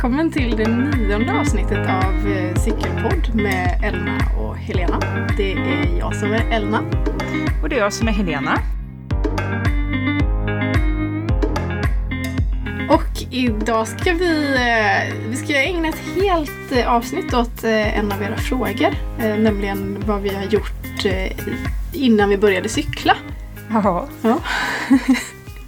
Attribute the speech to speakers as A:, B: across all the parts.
A: välkommen till det nionde avsnittet av eh, Cykelpodd med Elna och Helena. Det är jag som är Elna.
B: Och det är jag som är Helena.
A: Och idag ska vi, eh, vi ska ägna ett helt eh, avsnitt åt en av era frågor. Nämligen vad vi har gjort innan vi började cykla.
B: Ja.
A: Ja.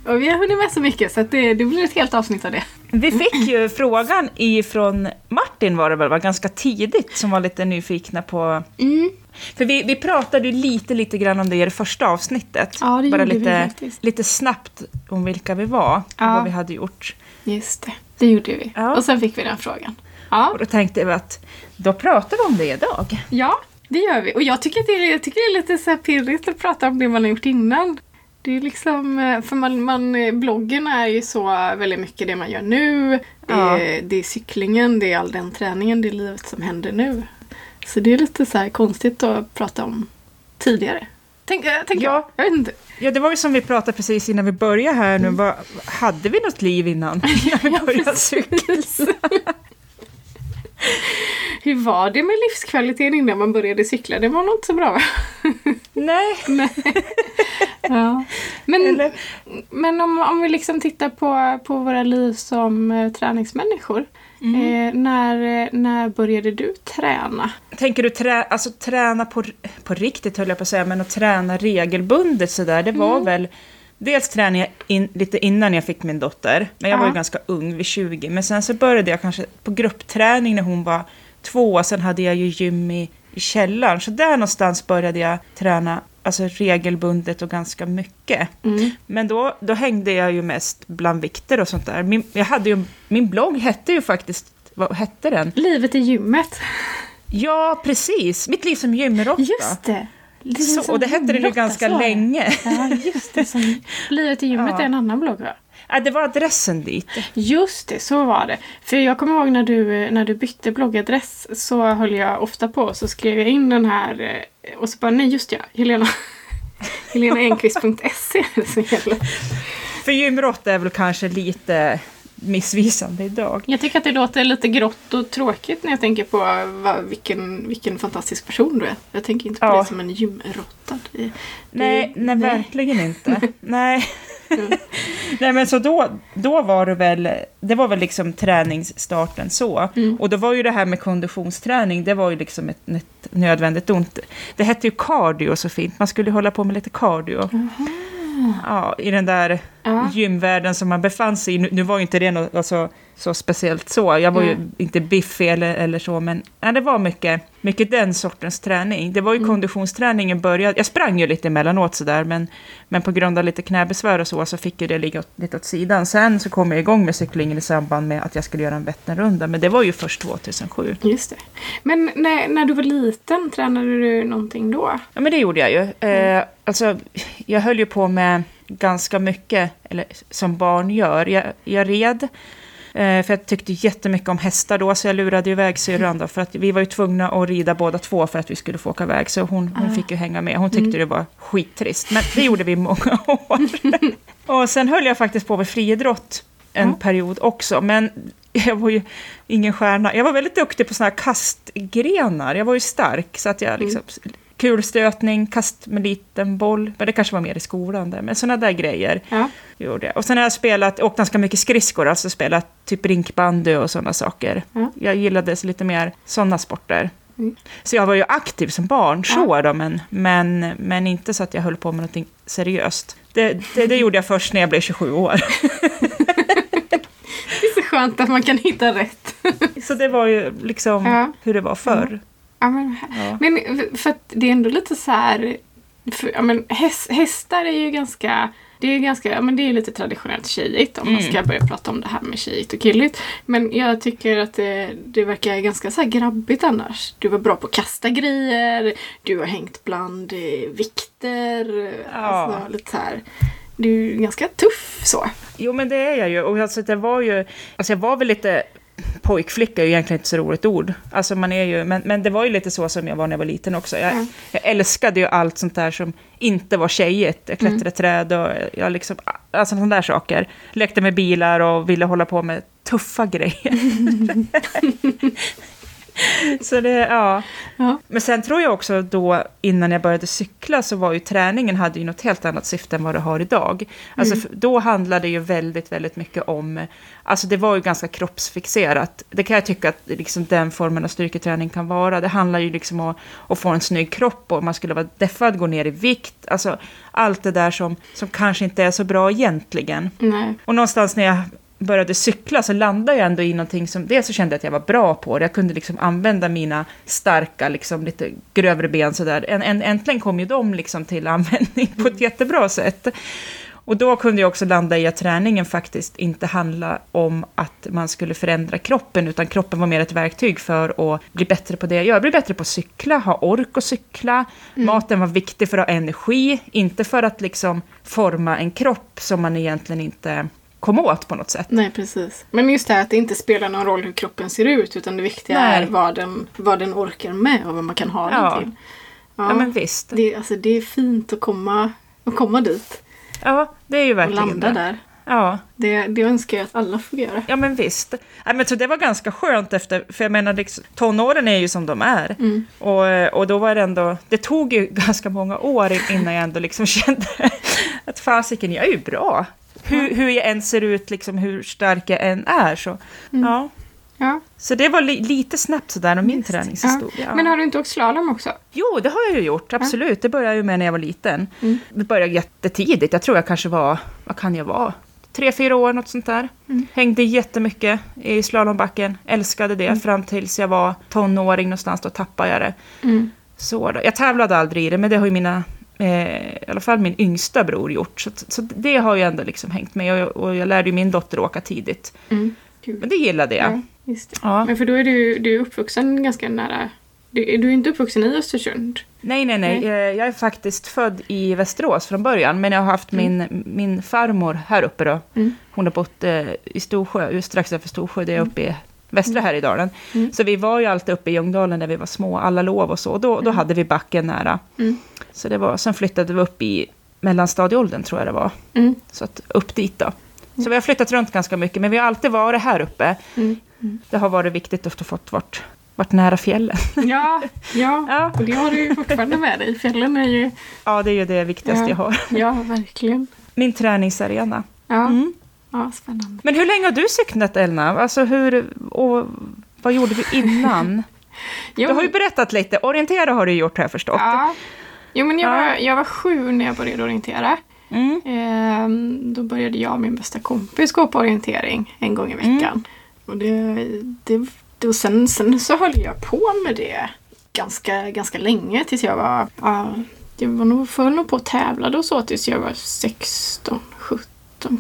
A: Och vi har hunnit med så mycket så det, det blir ett helt avsnitt av det.
B: Vi fick ju frågan ifrån Martin var det väl, var ganska tidigt, som var lite nyfikna på... För vi, vi pratade ju lite, lite grann om det i det första avsnittet.
A: Ja, det
B: Bara lite, lite snabbt om vilka vi var och
A: Ja.
B: vad vi hade gjort.
A: Just det, det gjorde vi.
B: Ja.
A: Och sen fick vi den frågan. Ja.
B: Och då tänkte vi att då pratar vi om det idag.
A: Ja, det gör vi. Och jag tycker att det jag tycker det är lite så pirrigt att prata om det man har gjort innan. Det är liksom, eh, för man, man, eh, bloggen är ju så väldigt mycket det man gör nu. Det
B: Ja.
A: är, det är cyklingen, det är all den träningen, det är livet som händer nu. Så det är lite så här konstigt att prata om tidigare. Tänk, äh, tänk
B: Ja.
A: jag. Vet inte.
B: Ja, det var ju som vi pratade precis innan vi började här nu. Vad, hade vi något liv innan? När vi började cykla?
A: Hur var det med livskvaliteten innan man började cykla? Det var nog inte så bra va?
B: Nej.
A: Nej. ja. Men,
B: Eller?
A: men om, om vi liksom tittar på, på våra liv som eh, träningsmänniskor. Eh, när, när började du träna?
B: Tänker du trä, alltså, träna på, på riktigt, höll jag på att säga, men att träna regelbundet sådär, det var väl... Dels tränade jag in, lite innan jag fick min dotter, men jag var ju ganska ung, vid 20. Men sen så började jag kanske på gruppträning när hon var två, sen hade jag ju gym i, i källaren. Så där någonstans började jag träna alltså, regelbundet och ganska mycket. Men då, då hängde jag ju mest bland vikter och sånt där. Min, jag hade ju, min blogg hette ju faktiskt, vad hette den?
A: Livet i gymmet.
B: Ja, precis. Mitt liv som gymråtta.
A: Just det! Livet
B: Så, och det hette den ju ganska
A: så var det.
B: länge.
A: Ja, just det. Som, Livet i gymmet
B: Ja.
A: är en annan blogg va?
B: Ja, det var adressen dit.
A: Just det, så var det. För jag kommer ihåg när du, när du bytte bloggadress så höll jag ofta på så skrev jag in den här eh, och så bara nej just ja, Helena. HelenaEnqvist.se är det som gäller.
B: För gymråtta är väl kanske lite missvisande idag.
A: Jag tycker att det låter lite grått och tråkigt när jag tänker på vad, vilken, vilken fantastisk person du är. Jag tänker inte på
B: Ja.
A: dig som en gymråtta.
B: Nej,
A: det-
B: nej, verkligen inte. nej. nej, men så då, då var det väl, det var väl liksom träningsstarten så.
A: Mm.
B: Och då var ju det här med konditionsträning, det var ju liksom ett, ett nödvändigt ont. Det hette ju cardio så fint, man skulle hålla på med lite cardio. Ja, i den där
A: Ja.
B: gymvärlden som man befann sig i. Nu, nu var ju inte det något alltså, så speciellt så. Jag var ju
A: Mm.
B: inte biffig eller, eller så, men ja, det var mycket, mycket den sortens träning. Det var ju
A: Mm.
B: konditionsträningen började. Jag sprang ju lite emellanåt sådär, men, men på grund av lite knäbesvär och så, så fick ju det ligga åt, lite åt sidan. Sen så kom jag igång med cyklingen i samband med att jag skulle göra en Vätternrunda, men det var ju först 2007.
A: Just det. Men när, när du var liten, tränade du någonting då?
B: Ja, men det gjorde jag ju. Eh, alltså, jag höll ju på med ganska mycket, eller som barn gör. Jag, jag red, eh, för jag tyckte jättemycket om hästar då, så jag lurade iväg syrran då, för att vi var ju tvungna att rida båda två för att vi skulle få åka iväg, så hon, hon fick ju hänga med. Hon tyckte det var skittrist, men det gjorde vi i många år. Och sen höll jag faktiskt på med friidrott en
A: Ja.
B: period också, men jag var ju ingen stjärna. Jag var väldigt duktig på såna här kastgrenar. Jag var ju stark, så att jag liksom... Kulstötning, kast med liten boll. Men det kanske var mer i skolan där. Men såna där grejer
A: Ja.
B: gjorde jag. Och sen har jag spelat, åkt ganska mycket skridskor, alltså spelat typ rinkbandy och sådana saker.
A: Ja.
B: Jag gillade så lite mer sådana sporter.
A: Mm.
B: Så jag var ju aktiv som barn,
A: Ja.
B: så då, men, men, men inte så att jag höll på med någonting seriöst. Det, det, det gjorde jag först när jag blev 27 år.
A: Det är så skönt att man kan hitta rätt.
B: Så det var ju liksom
A: Ja.
B: hur det var förr.
A: Ja, men,
B: Ja.
A: men för att det är ändå lite så här... För, ja, men häst, hästar är ju ganska... Det är ganska, ja, men det är lite traditionellt tjejigt om man
B: Mm.
A: ska börja prata om det här med tjejigt och killigt. Men jag tycker att det, det verkar ganska så grabbigt annars. Du var bra på att kasta grejer, du har hängt bland eh, vikter.
B: Ja.
A: Alltså, lite så här. Du är ganska tuff så.
B: Jo, men det är jag ju. Och alltså, det var ju... Alltså, jag var väl lite... Pojkflicka är ju egentligen inte så roligt ord. Alltså man är ju, men, men det var ju lite så som jag var när jag var liten också. Jag,
A: Ja.
B: jag älskade ju allt sånt där som inte var tjejigt. Jag klättrade
A: Mm.
B: träd och jag liksom, alltså sådana där saker. Lekte med bilar och ville hålla på med tuffa grejer. så det, ja.
A: Ja.
B: Men sen tror jag också då, innan jag började cykla, så var ju träningen hade ju något helt annat syfte än vad det har idag. Alltså
A: Mm.
B: då handlade det ju väldigt, väldigt mycket om, alltså det var ju ganska kroppsfixerat. Det kan jag tycka att liksom den formen av styrketräning kan vara. Det handlar ju liksom om att få en snygg kropp och man skulle vara deffad, gå ner i vikt. Alltså allt det där som, som kanske inte är så bra egentligen.
A: Nej.
B: Och någonstans när jag började cykla så landade jag ändå i någonting som, dels så kände jag att jag var bra på det, jag kunde liksom använda mina starka, liksom lite grövre ben sådär. En, en, äntligen kom ju de liksom till användning på ett jättebra sätt. Och då kunde jag också landa i att träningen faktiskt inte handla om att man skulle förändra kroppen, utan kroppen var mer ett verktyg för att bli bättre på det jag gör. Bli bättre på att cykla, ha ork att cykla. Maten var viktig för att ha energi, inte för att liksom forma en kropp som man egentligen inte kom åt på något sätt.
A: Nej, precis. Men just det här att det inte spelar någon roll hur kroppen ser ut utan det viktiga
B: Nej.
A: är vad den, vad den orkar med och vad man kan ha
B: Ja.
A: den till.
B: Ja, men visst.
A: det, alltså, det är fint att komma, att komma dit
B: Ja, det är ju
A: och
B: verkligen
A: landa
B: det.
A: där.
B: Ja,
A: Det, det önskar jag att alla får göra.
B: ja, men visst. Ja, men så det var ganska skönt efter, för jag menar, liksom, tonåren är ju som de är.
A: Mm.
B: Och, och då var det ändå, det tog ju ganska många år innan jag ändå liksom kände att fasiken, jag är ju bra. Hur, hur jag än ser ut, liksom, hur stark jag än är. Så,
A: Mm.
B: ja.
A: Ja,
B: så det var li, lite snabbt sådär om min
A: Visst.
B: träningshistoria.
A: ja. Men har du inte åkt slalom också?
B: Jo, det har jag ju gjort, absolut. Det började jag ju med när jag var liten.
A: Mm.
B: Det började jättetidigt. Jag tror jag kanske var, vad kan jag vara? Tre, fyra år, något sånt där.
A: Mm.
B: Hängde jättemycket i slalombacken. Älskade det
A: Mm.
B: fram tills jag var tonåring någonstans. Då tappade jag det.
A: Mm.
B: Så då. Jag tävlade aldrig i det, men det har ju mina, eh, i alla fall min yngsta bror gjort. Så, så det har ju ändå liksom hängt med. Och, och jag lärde ju min dotter åka tidigt.
A: Mm.
B: Men det gillade jag.
A: Ja, det.
B: Ja.
A: Men för då är du, du är uppvuxen ganska nära. Du, du är inte uppvuxen i Östersund?
B: Nej, nej, nej.
A: Nej.
B: Eh, Jag är faktiskt född i Västerås från början, men jag har haft min, min farmor här uppe då.
A: Mm.
B: Hon har bott eh, i Storsjö, strax över Storsjö, det är uppe i västra Härjedalen.
A: Mm.
B: Så vi var ju alltid uppe i Ljungdalen när vi var små, alla lov och så. Då, då hade vi backen nära.
A: Mm.
B: Så det var, sen flyttade vi upp i mellanstadieåldern tror jag det var.
A: Mm.
B: Så att upp dit då. Så vi har flyttat runt ganska mycket, men vi har alltid varit här uppe.
A: Mm.
B: Det har varit viktigt att få fått vart, vart nära fjällen.
A: Ja, ja.
B: Ja.
A: och det har du ju fortfarande med dig. Fjällen är ju...
B: Ja, det är ju det viktigaste
A: Ja.
B: jag har.
A: Ja, verkligen.
B: Min träningsarena.
A: Ja,
B: Mm.
A: Ja spännande.
B: Men hur länge har du cyklat Elna? Alltså hur, och vad gjorde du innan?
A: Jo,
B: Du har ju berättat lite, orientera har du gjort har jag förstått.
A: ja. Jo, men jag,
B: Ja.
A: var, jag var sju när jag började orientera.
B: Mm.
A: Ehm, då började jag och min bästa kompis gå på orientering en gång i
B: Mm.
A: veckan. Och det, det, det, och sen, sen så höll jag på med det ganska, ganska länge tills jag var... Ja, jag var nog, höll nog på och tävlade och så tills jag var 16, 17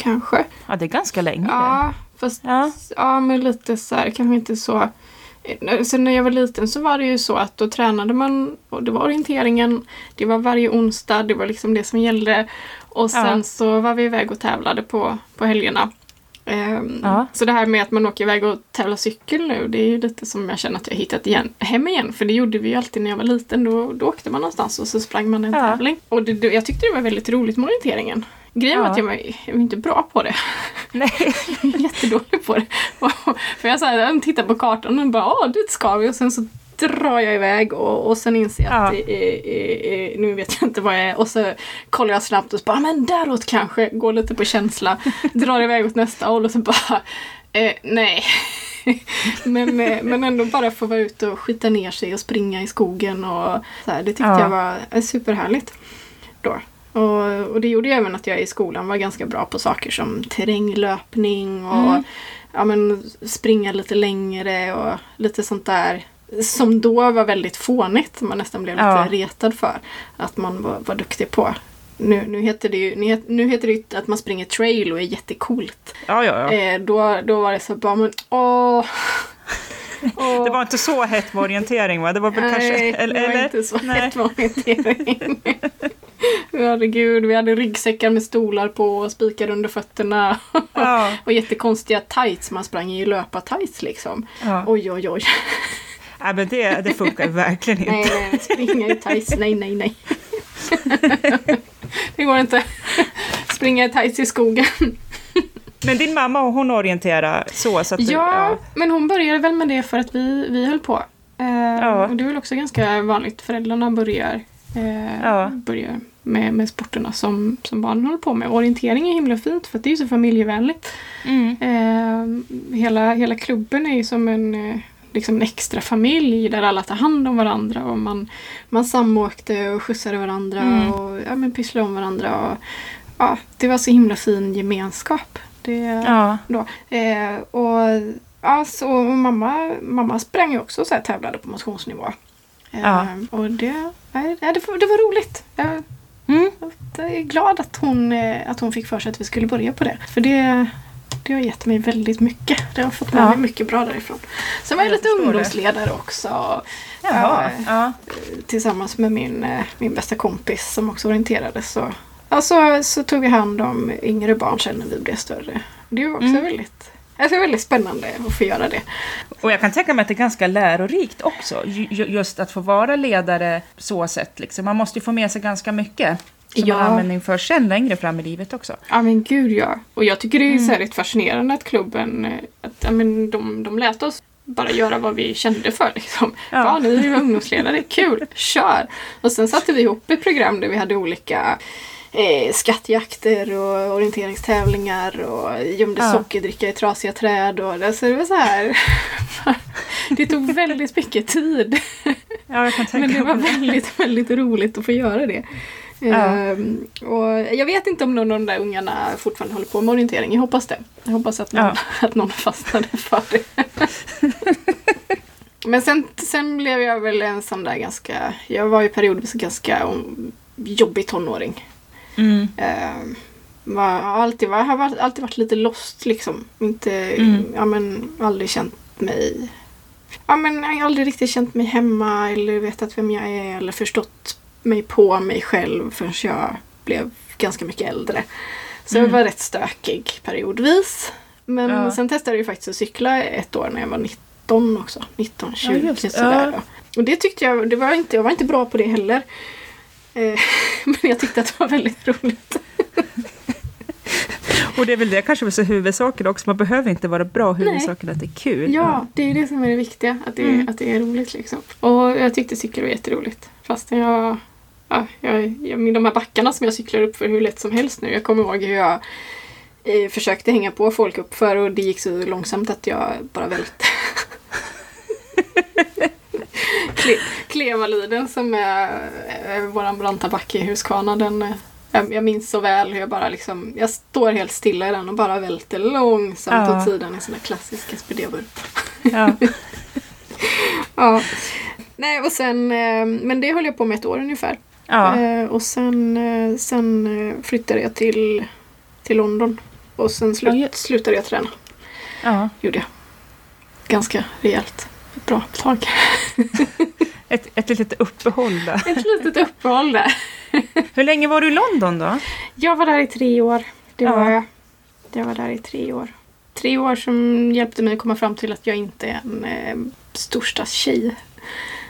A: kanske.
B: Ja, det är ganska länge.
A: Ja, fast
B: Ja.
A: ja. men lite så här, kanske inte så. Sen när jag var liten så var det ju så att då tränade man och det var orienteringen. Det var varje onsdag, det var liksom det som gällde. Och sen
B: Ja.
A: så var vi iväg och tävlade på, på helgerna. Ehm,
B: Ja.
A: Så det här med att man åker iväg och tävlar cykel nu, det är ju lite som jag känner att jag hittat igen, hem igen. För det gjorde vi ju alltid när jag var liten. Då, då åkte man någonstans och så sprang man en
B: Ja.
A: tävling. Och det, det, jag tyckte det var väldigt roligt med orienteringen. Grejen var
B: Ja.
A: att jag var, jag var inte bra på det.
B: Nej.
A: Jag är jättedålig på det. För jag, så här, jag tittar på kartan och bara åh dit ska vi och sen så drar jag iväg och, och sen inser jag att
B: Ja.
A: är, är, är, nu vet jag inte vad jag är och så kollar jag snabbt och så bara men däråt kanske, går lite på känsla, drar iväg åt nästa håll och så bara eh, nej. men, eh, men ändå bara få vara ute och skita ner sig och springa i skogen och så här, det tyckte
B: Ja.
A: jag var superhärligt. Då. Och, och det gjorde ju även att jag i skolan var ganska bra på saker som terränglöpning och
B: Mm.
A: ja, men, springa lite längre och lite sånt där. Som då var väldigt fånigt, man nästan blev lite
B: Ja.
A: retad för att man var, var duktig på. Nu, nu, heter det ju, nu het- nu heter det att man springer trail och är jättecoolt.
B: Ja, ja, ja.
A: Eh, då, då var det så bara, men åh. Åh.
B: Det var inte så hett med orientering va? Det var väl kanske...
A: Nej,
B: Eller,
A: det var
B: eller?
A: inte så
B: Nej.
A: hett med orientering. Herregud, vi hade ryggsäckar med stolar på och spikar under fötterna.
B: Ja,
A: och jättekonstiga tights, man sprang i löpa-tights liksom.
B: ja.
A: Oj, oj, oj.
B: Nej, men det, det funkar verkligen inte.
A: Nej, nej, springa i tights, nej, nej, nej. det går inte. Springa i tights i skogen.
B: Men din mamma, hon orienterar så? så att du,
A: Ja, men hon började väl med det för att vi, vi höll på. Eh,
B: Ja.
A: Och det är väl också ganska vanligt. Föräldrarna börjar, eh,
B: Ja.
A: börjar med, med sporterna som, som barnen håller på med. Orientering är himla fint för att det är så familjevänligt.
B: Mm.
A: Eh, hela, hela klubben är ju som en, eh, liksom en extra familj där alla tar hand om varandra och man, man samåkte och skjutsade varandra
B: Mm.
A: och ja, men pysslade om varandra. Och, ja, det var så himla fin gemenskap. Det,
B: Ja.
A: då. Eh, och ja, så, och mamma, mamma sprang ju också så här, tävlade på motionsnivå. Eh,
B: Ja.
A: Och det, nej, det, var, det var roligt. Jag,
B: Mm.
A: jag är glad att hon, eh, att hon fick för sig att vi skulle börja på det. För det, det har gett mig väldigt mycket. Det har fått med
B: Ja.
A: mig mycket bra därifrån. Sen var jag,
B: Jag
A: lite
B: förstår det.
A: ungdomsledare också.
B: Jaha.
A: Eh,
B: Ja.
A: tillsammans med min, eh, min bästa kompis som också orienterade. Så, ja, så, tog vi hand om yngre barn sen när vi blev större. Det var också
B: Mm.
A: väldigt, alltså väldigt spännande att få göra det.
B: Och jag kan tänka mig att det är ganska lärorikt också. ju- ju- Just att få vara ledare så sett. Liksom. Man måste ju få med sig ganska mycket. Som
A: Ja.
B: man har användning för sen längre fram i livet också.
A: Ja men gud ja. Och jag tycker det är
B: Mm.
A: så fascinerande att klubben, att, ja, men de, de lät oss bara göra vad vi kände för. Liksom.
B: Ja.
A: Ja. ni är ungdomsledare, kul, kör! Och sen satte vi ihop ett program där vi hade olika eh, skattjakter och orienteringstävlingar och gömde
B: Ja.
A: sockerdricka i trasiga träd. Och det, så det var så här. det tog väldigt mycket tid.
B: Ja,
A: Men det var väldigt, väldigt roligt att få göra det.
B: Ja.
A: Ehm, och jag vet inte om någon av de där ungarna fortfarande håller på med orientering. Jag hoppas det. Jag hoppas att någon, att någon fastnade för det. Men sen, sen blev jag väl en sån där ganska... Jag var ju periodvis ganska jobbig tonåring.
B: Mm.
A: Ehm, var, har alltid, var, har varit, alltid varit lite lost liksom. Inte,
B: Mm.
A: ja men aldrig känt mig... Ja men jag har aldrig riktigt känt mig hemma eller vetat vem jag är eller förstått mig på mig själv förrän jag blev ganska mycket äldre. Så
B: Mm.
A: jag var rätt stökig periodvis. Men
B: Ja.
A: sen testade jag ju faktiskt att cykla ett år när jag var 19 också. 19, 20
B: Ja, just
A: sådär.
B: Ja.
A: Och det tyckte jag, det var inte, jag var inte bra på det heller. Eh, men jag tyckte att det var väldigt roligt.
B: Och det är väl det kanske är huvudsaken också. Man behöver inte vara bra, huvudsaken är att det är kul.
A: Ja, det är det som är det viktiga. Att det,
B: Mm.
A: att det är roligt liksom. Och jag tyckte cykel var jätteroligt. Fastän jag... Ja, jag, jag de här backarna som jag cyklar upp för hur lätt som helst nu. Jag kommer ihåg hur jag eh, försökte hänga på folk uppför och det gick så långsamt att jag bara välte. Kle, Klevaliden som är eh, våran branta backe i Huskvarna. Den, eh, jag, minns så väl hur jag bara liksom, jag står helt stilla i den och bara välter långsamt
B: Ja.
A: åt sidan i såna klassiska SPD-burp.
B: Ja.
A: Ja. Nej, och sen, eh, men det höll jag på med ett år ungefär.
B: Ja.
A: Eh, och sen, eh, sen flyttade jag till, till London. Och sen
B: Ja,
A: slut,
B: just-
A: slutade jag träna.
B: ja.
A: Gjorde jag. Ganska rejält. Ett bra tag.
B: Ett, ett litet uppehåll där.
A: Ett litet uppehåll där.
B: Hur länge var du i London då?
A: Jag var där i tre år. Det var jag. Jag var där i tre år. Tre år som hjälpte mig att komma fram till att jag inte är en eh, storstadstjej.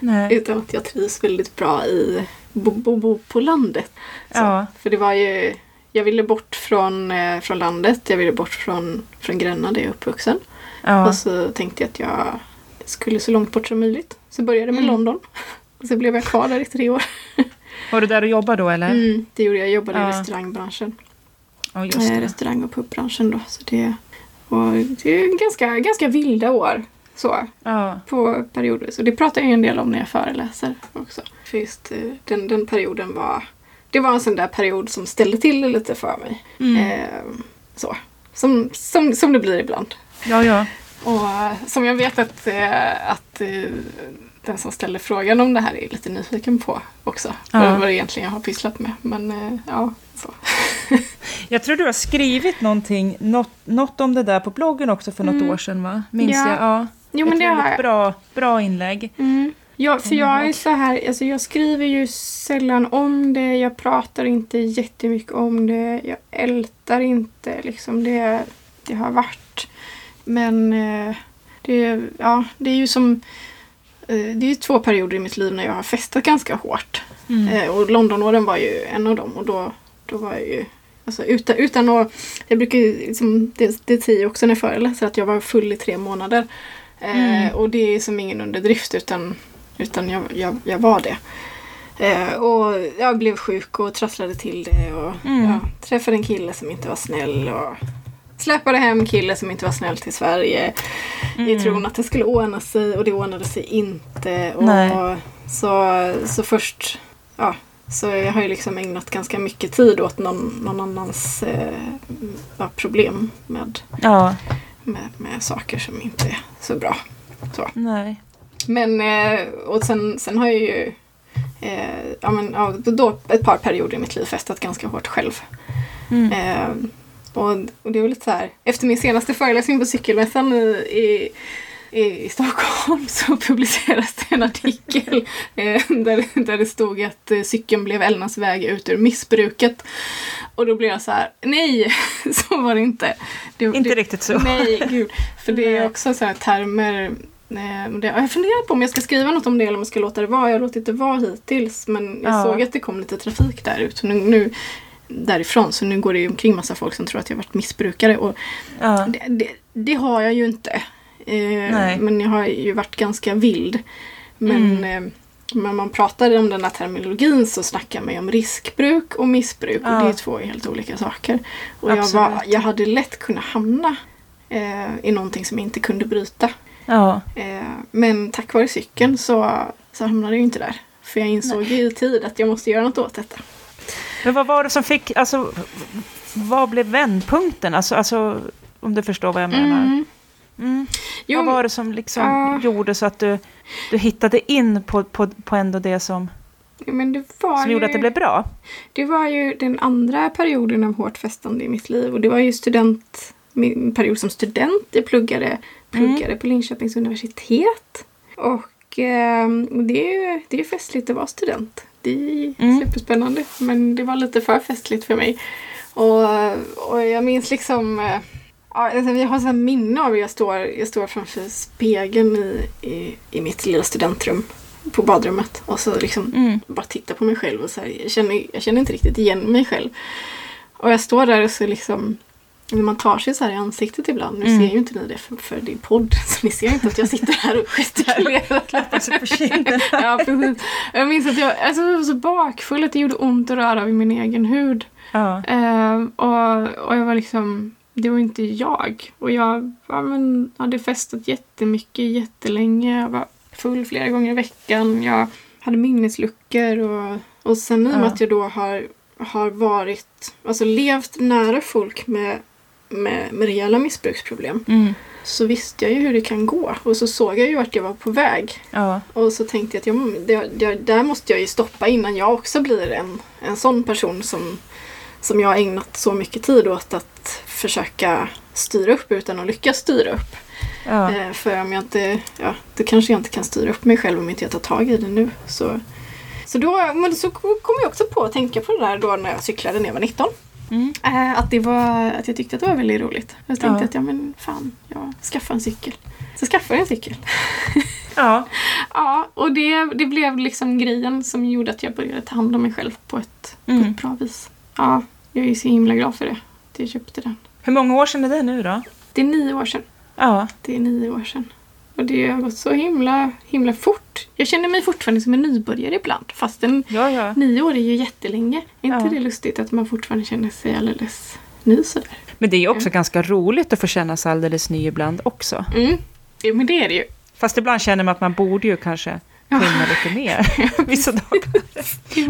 B: Nej.
A: Utan att jag trivs väldigt bra i bo, bo, bo på landet. Så,
B: Ja.
A: För det var ju, jag ville bort från, eh, från landet, jag ville bort från, från Gränna där jag är uppvuxen.
B: Ja.
A: Och så tänkte jag att jag skulle så långt bort som möjligt. Så började jag med
B: Mm.
A: London. Och så blev jag kvar där i tre år.
B: Var du där och jobbade då eller?
A: Mm, det gjorde jag. Jag jobbade
B: Ja.
A: i restaurangbranschen.
B: Ja, just
A: Eh, restaurang och pubbranschen då. Så det var det är ganska, ganska vilda år. Så,
B: Ja.
A: på perioder. Så det pratar jag ju en del om när jag föreläser också. För just eh, den, den perioden var... Det var en sån där period som ställde till lite för mig.
B: Mm.
A: Eh, så. Som, som, som det blir ibland.
B: ja, ja.
A: Och eh, som jag vet att, eh, att eh, den som ställer frågan om det här är lite nyfiken på också.
B: Ja.
A: Vad, vad det egentligen jag har pysslat med. Men ja, så.
B: Jag tror du har skrivit någonting, något, något om det där på bloggen också för något
A: Mm.
B: år sedan va? Minns
A: Ja.
B: jag? Ja.
A: Jo men det har jag.
B: bra, bra inlägg.
A: Mm. Ja, för jag är så här, alltså jag skriver ju sällan om det, jag pratar inte jättemycket om det, jag ältar inte liksom det, det har varit. Men eh, det, ja, det är ju som, eh, det är två perioder i mitt liv när jag har festat ganska hårt.
B: Mm.
A: Eh, och Londonåren var ju en av dem och då, då var jag ju Alltså utan, utan att... Jag brukar ju liksom, det, det säger jag också när jag föreläser att jag var full i tre månader. Eh,
B: Mm.
A: och det är som ingen underdrift utan, utan jag, jag, jag var det. Eh, och jag blev sjuk och trasslade till det och
B: Mm.
A: träffade en kille som inte var snäll och släpade hem kille som inte var snäll till Sverige i
B: Mm.
A: tron att det skulle ordna sig och det ordnade sig inte. Och
B: Nej.
A: så, så först, ja, så jag har ju liksom ägnat ganska mycket tid åt någon, någon annans eh, problem med,
B: Ja,
A: med, med saker som inte är så bra. Så.
B: nej.
A: Men, eh, och sen, sen har jag ju eh, ja, men, ja, då ett par perioder i mitt liv festat ganska hårt själv.
B: Mm.
A: Och, och det var lite så här, efter min senaste föreläsning på cykelmässan i, i, i Stockholm så publicerades det en artikel eh, där, där det stod att eh, cykeln blev Elnas väg ut ur missbruket. Och då blev jag så här, nej, så var det inte. Det,
B: Inte
A: det,
B: riktigt så.
A: Nej, gud. För det är också så här termer eh, det, jag har funderat på om jag ska skriva något om det eller om jag ska låta det vara. Jag har låtit det vara hittills men jag
B: Ja.
A: såg att det kom lite trafik där ut. Nu, nu, därifrån så nu går det ju omkring massa folk som tror att jag varit missbrukare och
B: Ja.
A: det, det, det har jag ju inte. Eh,
B: Nej.
A: men jag har ju varit ganska vild. Men
B: Mm.
A: eh, när man pratar om den här terminologin så snackar man ju om riskbruk och missbruk och
B: Ja.
A: det är två helt olika saker. Och jag, var, jag hade lätt kunnat hamna eh, i någonting som jag inte kunde bryta.
B: Ja.
A: Eh, men tack vare cykeln så, så hamnade jag inte där. För jag insåg ju i tid att jag måste göra något åt detta.
B: Men vad var det som fick, alltså, vad blev vändpunkten? Alltså, alltså om du förstår vad jag menar.
A: Mm.
B: Mm.
A: Jo,
B: vad var det som liksom
A: ja.
B: gjorde så att du, du hittade in på, på, på ändå det som,
A: det
B: som
A: ju...
B: gjorde att det blev bra?
A: Det var ju den andra perioden av hårt festande i mitt liv och det var ju student, min period som student. Jag pluggade, pluggade på Linköpings universitet. Och eh, det är ju det är festligt att vara student. Det är
B: Mm.
A: superspännande men det var lite för festligt för mig. Och, och jag minns liksom eh, Ja, alltså, jag har så här minne av hur jag står, jag står framför spegeln i, i, i mitt lilla studentrum på badrummet och så liksom
B: Mm.
A: bara titta på mig själv och så här, jag, känner, jag känner inte riktigt igen mig själv. Och jag står där och så liksom när man tar sig så här i ansiktet ibland, nu
B: Mm.
A: ser ju inte ni det för, för är podd, så ni ser inte att jag sitter här och gestikulerar.
B: sig på kinden.
A: ja, precis. Jag minns att jag, alltså, jag var så bakfull att det gjorde ont att röra vid min egen hud.
B: Ja.
A: Eh, och, och jag var liksom, det var inte jag. Och jag ja, men, hade festat jättemycket, jättelänge. Jag var full flera gånger i veckan. Jag hade minnesluckor och, och sen i och med
B: Ja.
A: att jag då har, har varit, alltså levt nära folk med, med, med rejäla missbruksproblem
B: Mm.
A: så visste jag ju hur det kan gå. Och så såg jag ju vart jag var på väg.
B: Ja.
A: Och så tänkte jag att jag, det, det, där måste jag ju stoppa innan jag också blir en, en sån person som, som jag har ägnat så mycket tid åt att försöka styra upp utan att lyckas styra upp.
B: Ja.
A: Eh, för om jag inte, ja, då kanske jag inte kan styra upp mig själv om inte jag tar tag i det nu. Så, så då men så kom jag också på att tänka på det där då när jag cyklade när jag var 19.
B: Mm.
A: Eh, att, det var, att jag tyckte att det var väldigt roligt. Jag tänkte
B: Ja.
A: att ja men fan, jag skaffar en cykel. Så skaffade jag en cykel.
B: ja.
A: Ja, och det, det blev liksom grejen som gjorde att jag började ta hand om mig själv på ett, på
B: Mm.
A: ett bra vis. Ja, jag är så himla glad för det. Att jag köpte den.
B: Hur många år sedan är det nu då?
A: Det är nio år sedan.
B: Ja.
A: Det är nio år sedan. Och det har gått så himla, himla fort. Jag känner mig fortfarande som en nybörjare ibland. Fast en,
B: Ja, ja.
A: nio år är ju jättelänge. Är inte
B: Ja.
A: det lustigt att man fortfarande känner sig alldeles ny sådär?
B: Men det är ju också ganska roligt att få känna sig alldeles ny ibland också.
A: Mm. Jo, men det är det ju.
B: Fast ibland känner man att man borde ju kanske skynda lite mer vissa dagar.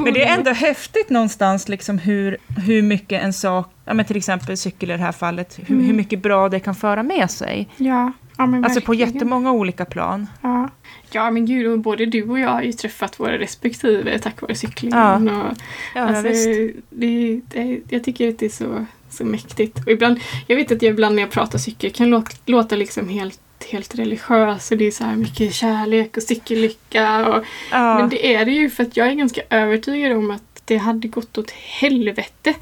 B: Men det är ändå häftigt någonstans liksom hur, hur mycket en sak, ja men till exempel cykel i det här fallet, hur,
A: Mm.
B: hur mycket bra det kan föra med sig.
A: Ja, ja men
B: Alltså på
A: verkligen.
B: jättemånga olika plan.
A: Ja. ja, men gud, och både du och jag har ju träffat våra respektive tack vare cyklingen. Och,
B: Ja,
A: alltså, det, det, jag tycker att det är så, så mäktigt. Och ibland, jag vet att jag ibland när jag pratar cykel kan låta, låta liksom helt, helt religiös och det är så här mycket kärlek och cykellycka. Och,
B: Ja,
A: Men det är det ju för att jag är ganska övertygad om att det hade gått åt helvete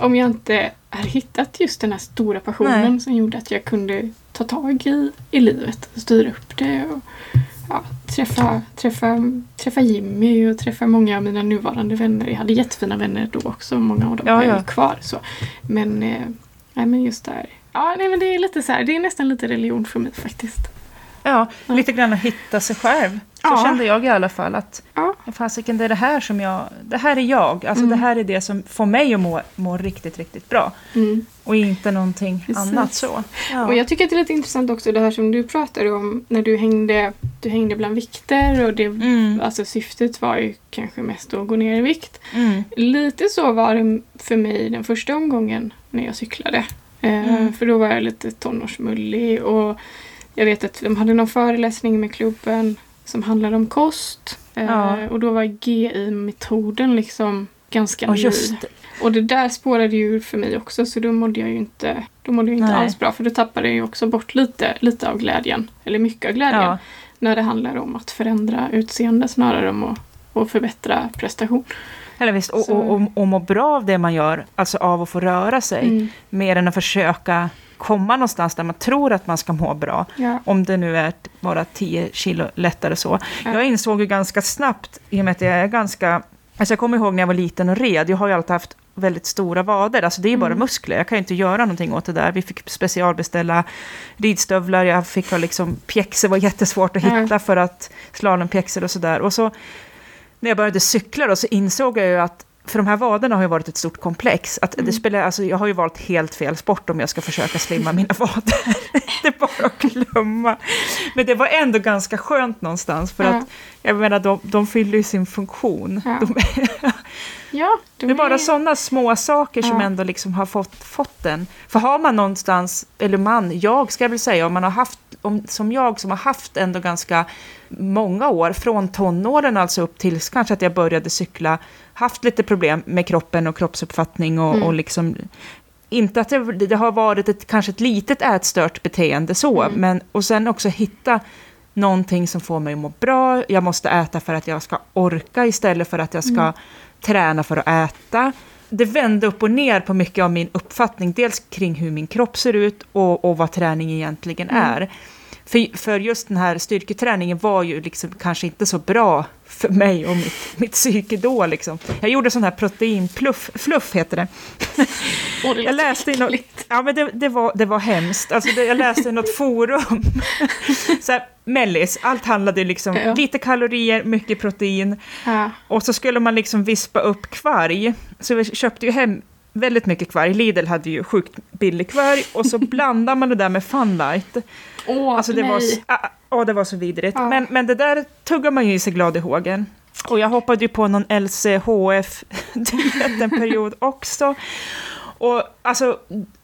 A: om jag inte hade hittat just den här stora passionen
B: Nej.
A: som gjorde att jag kunde ta tag i, i livet och styra upp det och ja, träffa, träffa, träffa Jimmy och träffa många av mina nuvarande vänner. Jag hade jättefina vänner då också. Många av dem
B: Ja,
A: jag
B: ja.
A: kvar. Så. Men, eh, nej, men just där. Ja, nej, men det är lite så här, det är nästan lite religion för mig faktiskt.
B: Ja, lite grann att hitta sig själv. Så
A: Ja.
B: kände jag i alla fall. att
A: Ja,
B: Fasiken, det är det här som jag... Det här är jag. Alltså
A: Mm.
B: det här är det som får mig att må, må riktigt, riktigt bra.
A: mm.
B: Och inte någonting
A: Precis.
B: annat så. Ja.
A: Och jag tycker att det är lite intressant också det här som du pratade om när du hängde, du hängde bland vikter och det,
B: Mm,
A: alltså syftet var ju kanske mest att gå ner i vikt.
B: mm,
A: Lite så var det för mig den första omgången när jag cyklade. Eh,
B: Mm.
A: För då var jag lite tonårsmullig och jag vet att de hade någon föreläsning med klubben som handlade om kost. Eh,
B: Ja.
A: Och då var GI-metoden liksom ganska
B: och
A: ny.
B: just
A: Och det där spårade ju ur för mig också så då mådde jag ju inte, då mådde jag inte
B: Nej.
A: alls bra för då tappade jag ju också bort lite, lite av glädjen. Eller mycket av glädjen.
B: ja,
A: När det handlar om att förändra utseende snarare än att, att förbättra prestation.
B: eller visst. Och,
A: Så-
B: och, och, och må bra av det man gör, alltså av att få röra sig.
A: Mm.
B: Mer än att försöka komma någonstans där man tror att man ska må bra.
A: Ja.
B: Om det nu är bara 10 kilo lättare så.
A: Ja.
B: Jag insåg ju ganska snabbt, i och med att jag är ganska... Alltså jag kommer ihåg när jag var liten och red, jag har ju alltid haft väldigt stora vader, alltså det är ju bara
A: Mm.
B: muskler, jag kan ju inte göra någonting åt det där. Vi fick specialbeställa ridstövlar, jag fick ha liksom, pjäxor var jättesvårt att hitta för att slalompjäxor och sådär. Och så när jag började cykla då, så insåg jag ju att för de här vaderna har ju varit ett stort komplex. Att
A: Mm.
B: det spelar, alltså jag har ju valt helt fel sport om jag ska försöka slimma mina vader. det är bara att glömma. Men det var ändå ganska skönt någonstans. För
A: Ja.
B: att jag menar, de, de fyller ju sin funktion.
A: Ja.
B: De,
A: Ja,
B: det är bara sådana små saker som
A: Ja.
B: ändå liksom har fått, fått den. För har man någonstans, eller man, jag ska väl säga, om man har haft, om, som jag som har haft ändå ganska många år, från tonåren alltså upp till kanske att jag började cykla, haft lite problem med kroppen och kroppsuppfattning och,
A: Mm.
B: och liksom inte att det, det har varit ett, kanske ett litet ätstört beteende så,
A: Mm.
B: men och sen också hitta någonting som får mig att må bra. Jag måste äta för att jag ska orka istället för att jag ska
A: Mm.
B: träna för att äta. Det vände upp och ner på mycket av min uppfattning, dels kring hur min kropp ser ut och, och vad träning egentligen
A: Mm.
B: är. För, för just den här styrketräningen var ju liksom kanske inte så bra för mig och mitt, mitt psyke då. Liksom. Jag gjorde sån här proteinpluff, fluff heter det.
A: Och det
B: Jag läste i något, ja, men det, det, var, det var hemskt. Alltså det, jag läste i något forum. Så här, mellis, allt handlade liksom
A: Ja.
B: lite kalorier, mycket protein.
A: Ja.
B: Och så skulle man liksom vispa upp kvarg. Så vi köpte ju hem väldigt mycket kvarg. Lidl hade ju sjukt billig kvarg. Och så blandar man det där med Funlight.
A: Åh,
B: Alltså det, var,
A: nej.
B: s- ah, ah, det var så vidrigt.
A: Ja.
B: Men, men det där tuggar man ju i sig glad i hågen. Och jag hoppade ju på någon LCHF-diet en period också. Och alltså,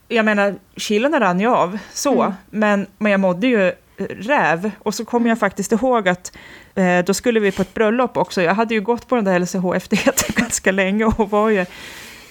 B: jag menar, kilona rann ju av så,
A: Mm.
B: men, men jag mådde ju räv. Och så kommer jag faktiskt ihåg att eh, då skulle vi på ett bröllop också. Jag hade ju gått på den där LCHF-dieten ganska länge och var ju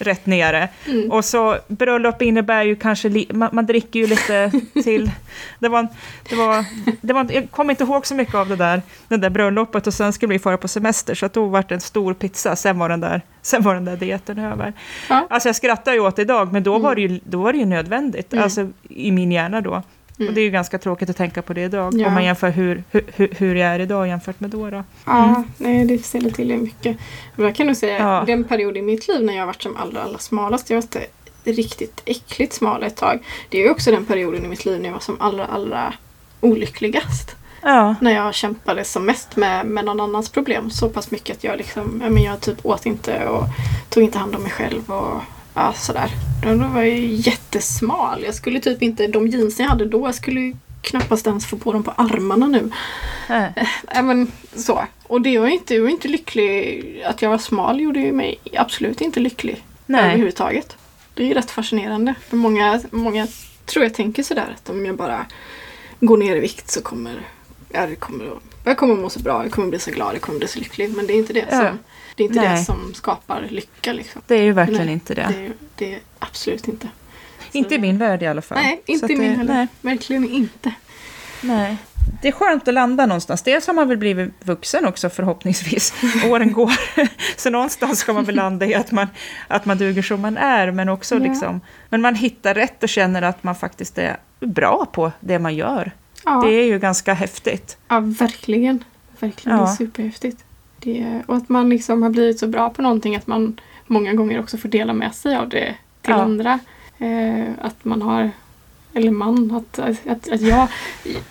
B: rätt nere.
A: Mm.
B: Och så bröllop innebär ju kanske, man, man dricker ju lite till. Det var, det var, det var, jag kommer inte ihåg så mycket av det där, det där bröllopet och sen skulle vi fara på semester så att då var det en stor pizza, sen var den där, sen var den där dieten över.
A: Ja.
B: Alltså jag skrattar ju åt det idag, men då, var, det
A: Mm.
B: ju, då var det ju nödvändigt,
A: Mm.
B: alltså i min hjärna då.
A: Mm.
B: Och det är ju ganska tråkigt att tänka på det idag,
A: Ja.
B: om man jämför hur, hur, hur, jag är idag jämfört med då. då.
A: Ja,
B: Mm.
A: nej det ställer till det mycket. Men jag kan nog säga
B: Ja.
A: den period i mitt liv när jag varit som allra, allra smalast. Jag var inte riktigt äckligt smal ett tag. Det är också den perioden i mitt liv när jag var som allra, allra olyckligast.
B: Ja,
A: När jag kämpade som mest med, med någon annans problem. Så pass mycket att jag liksom, ja, men jag typ åt inte och tog inte hand om mig själv och ja, sådär. Då, då var ju jättesmal. Jag skulle typ inte, de jeans jag hade då, jag skulle ju knappast ens få på dem på armarna nu.
B: nej.
A: Ja, men så. Och det var inte, jag var inte lycklig. Att jag var smal gjorde ju mig absolut inte lycklig.
B: nej.
A: Överhuvudtaget. Det är ju rätt fascinerande. För många, många tror jag tänker sådär att om jag bara går ner i vikt så kommer ja, det kommer jag kommer att må så bra, jag kommer bli så glad, jag kommer bli så lycklig. Men det är inte det,
B: Ja.
A: som, det, är inte det
B: Nej.
A: som skapar lycka. Liksom.
B: Det är ju verkligen
A: Nej,
B: inte det.
A: Det, är, det är absolut inte.
B: Inte i min värld i alla fall.
A: Nej,
B: Så
A: inte i min
B: det-
A: heller.
B: Nej.
A: Verkligen inte.
B: Nej. Det är skönt att landa någonstans. Dels har man väl blivit vuxen också förhoppningsvis. Åren går. Så någonstans ska man väl landa i att man, att man duger som man är. Men också
A: Ja.
B: liksom, men man hittar rätt och känner att man faktiskt är bra på det man gör.
A: Ja,
B: Det är ju ganska häftigt.
A: ja verkligen. verkligen. Det
B: Ja.
A: superhäftigt. Det, och att man liksom har blivit så bra på någonting att man många gånger också får dela med sig av det till
B: Ja.
A: andra. Eh, att man har, eller man, att, att, att jag,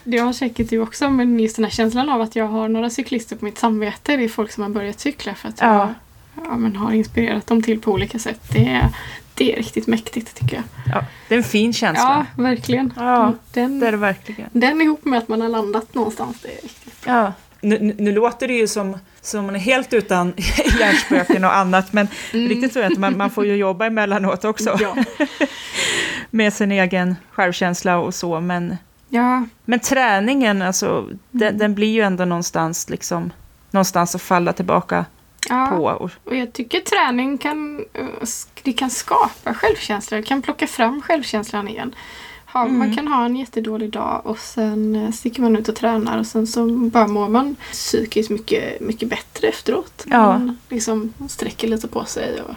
A: det har säkert du också, men just den här känslan av att jag har några cyklister på mitt samvete. Det är folk som har börjat cykla för att jag
B: Ja.
A: ja, men har inspirerat dem till på olika sätt. Det är, det är riktigt mäktigt tycker jag.
B: Ja, det är en fin känsla.
A: Ja, verkligen.
B: Ja,
A: den,
B: Det är det verkligen.
A: den ihop med att man har landat någonstans, det är riktigt.
B: Ja. Nu, nu, låter det ju som, som man är helt utan hjärnspöken och annat, men riktigt så är det inte. Man, man får ju jobba emellanåt också
A: Ja.
B: med sin egen självkänsla och så. Men,
A: ja,
B: men träningen, alltså, den, den blir ju ändå någonstans, liksom, någonstans att falla tillbaka
A: ja.
B: på. Och,
A: Och jag tycker träning kan, eh, det kan skapa självkänsla. Det kan plocka fram självkänslan igen. Ha,
B: Mm.
A: Man kan ha en jättedålig dag och sen eh, sticker man ut och tränar och sen så bara mår man psykiskt mycket, mycket bättre efteråt.
B: Ja.
A: Man liksom sträcker lite på sig. Och,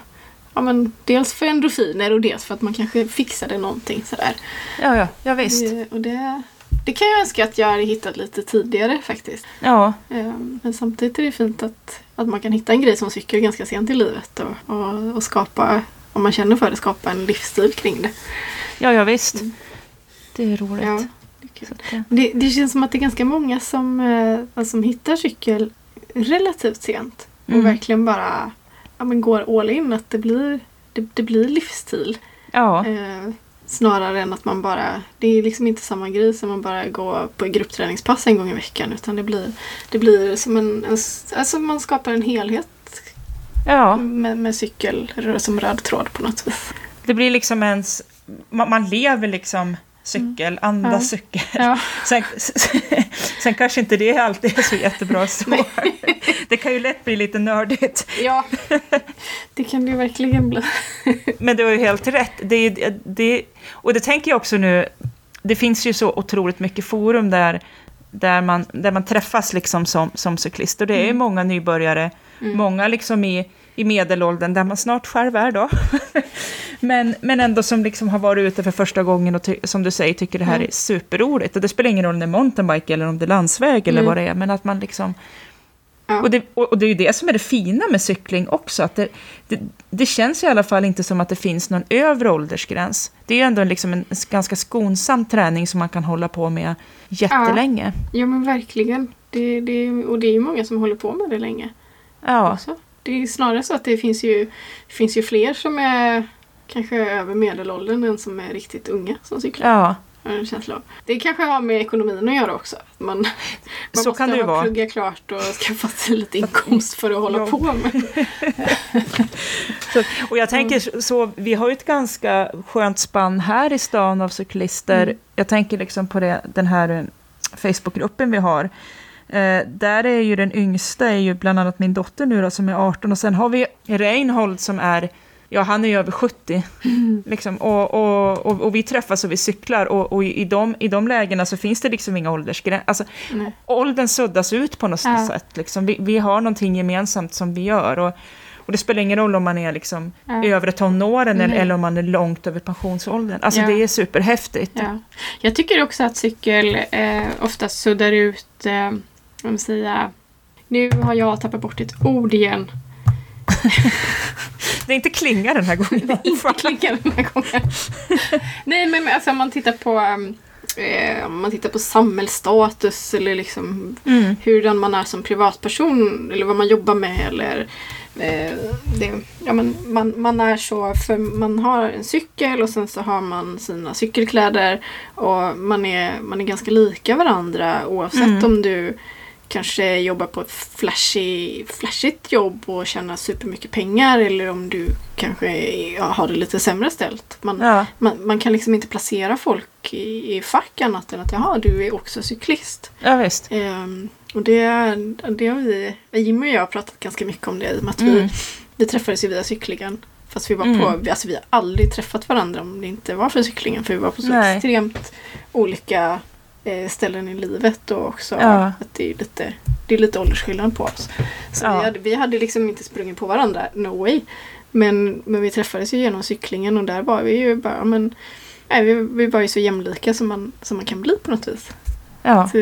A: ja, men dels för endorfiner och dels för att man kanske fixade någonting sådär.
B: ja, ja, ja, visst.
A: Det, och det, det kan jag önska att jag hade hittat lite tidigare faktiskt.
B: Ja,
A: Ehm, Men samtidigt är det fint att, att man kan hitta en grej som cykel ganska sent i livet och, och, och skapa, om man känner för det, skapa en livsstil kring det.
B: ja, ja visst.
A: Mm.
B: Det är roligt.
A: Ja, det, är
B: att, eh,
A: det, det känns som att det är ganska många som, eh, som hittar cykel relativt sent och
B: Mm.
A: verkligen bara ja, men går all in. Att det blir, det, det blir livsstil.
B: ja,
A: Eh, snarare än att man bara, det är liksom inte samma grej som man bara går på gruppträningspass en gång i veckan utan det blir, det blir som en, en alltså man skapar en helhet
B: ja.
A: med, med cykel som röd tråd på något vis.
B: Det blir liksom ens... Man, man lever liksom cykel, andas
A: Ja.
B: cykel.
A: Ja,
B: Sen, sen kanske inte det alltid är så jättebra så. Det kan ju lätt bli lite nördigt.
A: ja. det kan det ju verkligen bli.
B: Men du har ju helt rätt. Det, det, och det tänker jag också nu. Det finns ju så otroligt mycket forum där, där, man, där man träffas liksom som, som cyklist. Och det är ju
A: Mm.
B: många nybörjare.
A: Mm.
B: Många liksom i, i medelåldern, där man snart själv är då. men, men ändå som liksom har varit ute för första gången och ty, som du säger tycker det här
A: Mm.
B: är superroligt. Och det spelar ingen roll om det är mountainbike eller om det är landsväg eller
A: Mm.
B: vad det är. Men att man liksom...
A: Ja.
B: Och, det, och, det är ju det som är det fina med cykling också. Att det, det, det känns i alla fall inte som att det finns någon övre åldersgräns. Det är ju ändå liksom en, en ganska skonsam träning som man kan hålla på med jättelänge.
A: ja men verkligen. Det, det, och det är ju många som håller på med det länge.
B: Ja,
A: också. Det är snarare så att det finns ju, det finns ju fler som är kanske över medelåldern än som är riktigt unga som cyklar.
B: ja.
A: har jag en känsla av. Det kanske har med ekonomin att göra också. Man, man
B: Så
A: måste
B: kan det ju vara.
A: pluggat klart och skaffa sig lite inkomst för att hålla
B: Ja.
A: på med.
B: Så, och jag tänker så- så, vi har ju ett ganska skönt spann här i stan av cyklister.
A: Mm.
B: Jag tänker liksom på det, den här Facebookgruppen vi har. Eh, där är ju den yngsta är ju bland annat min dotter nu då, som är 18 och sen har vi Reinhold som är Ja, han är ju över 70. Liksom, och, och, och, och vi träffas och vi cyklar och, och i, de, i de lägena så finns det liksom inga åldersgränser. Alltså, åldern suddas ut på något
A: Ja.
B: sätt. Liksom. Vi, vi har någonting gemensamt som vi gör. Och, och det spelar ingen roll om man är liksom
A: Ja.
B: övre tonåren eller,
A: Nej.
B: eller om man är långt över pensionsåldern. Alltså
A: Ja.
B: det är superhäftigt.
A: Ja. Jag tycker också att cykel eh, oftast suddar ut, eh, vad man säga, nu har jag tappat bort ett ord igen.
B: Det är inte klinga den här gången.
A: Inte klicka den här gången. Nej men alltså om man tittar på um, eh, om man tittar på samhällsstatus eller liksom
B: Mm.
A: hurdan man är som privatperson eller vad man jobbar med eller eh, det, ja, men man, man är så för man har en cykel och sen så har man sina cykelkläder och man är, man är ganska lika varandra oavsett
B: Mm.
A: om du kanske jobbar på ett flashy, flashigt jobb och tjänar supermycket pengar eller om du kanske ja, har det lite sämre ställt. Man,
B: Ja,
A: man, man kan liksom inte placera folk i, i fack annat än att jaha, du är också cyklist.
B: ja visst.
A: Ehm, och det, det har vi, Jimmy och jag har pratat ganska mycket om det i och med att vi,
B: Mm.
A: vi träffades ju via cyklingen. Fast vi var
B: Mm.
A: på, vi- alltså vi har aldrig träffat varandra om det inte var för cyklingen för vi var på så
B: Nej.
A: extremt olika ställen i livet och också
B: Ja.
A: att det är lite, det är lite åldersskillnad på oss. Så
B: Ja.
A: vi, hade, vi hade liksom inte sprungit på varandra, no way. Men, men vi träffades ju genom cyklingen och där var vi ju bara, men nej, vi, vi var ju så jämlika som man, som man kan bli på något vis.
B: Ja.
A: Så,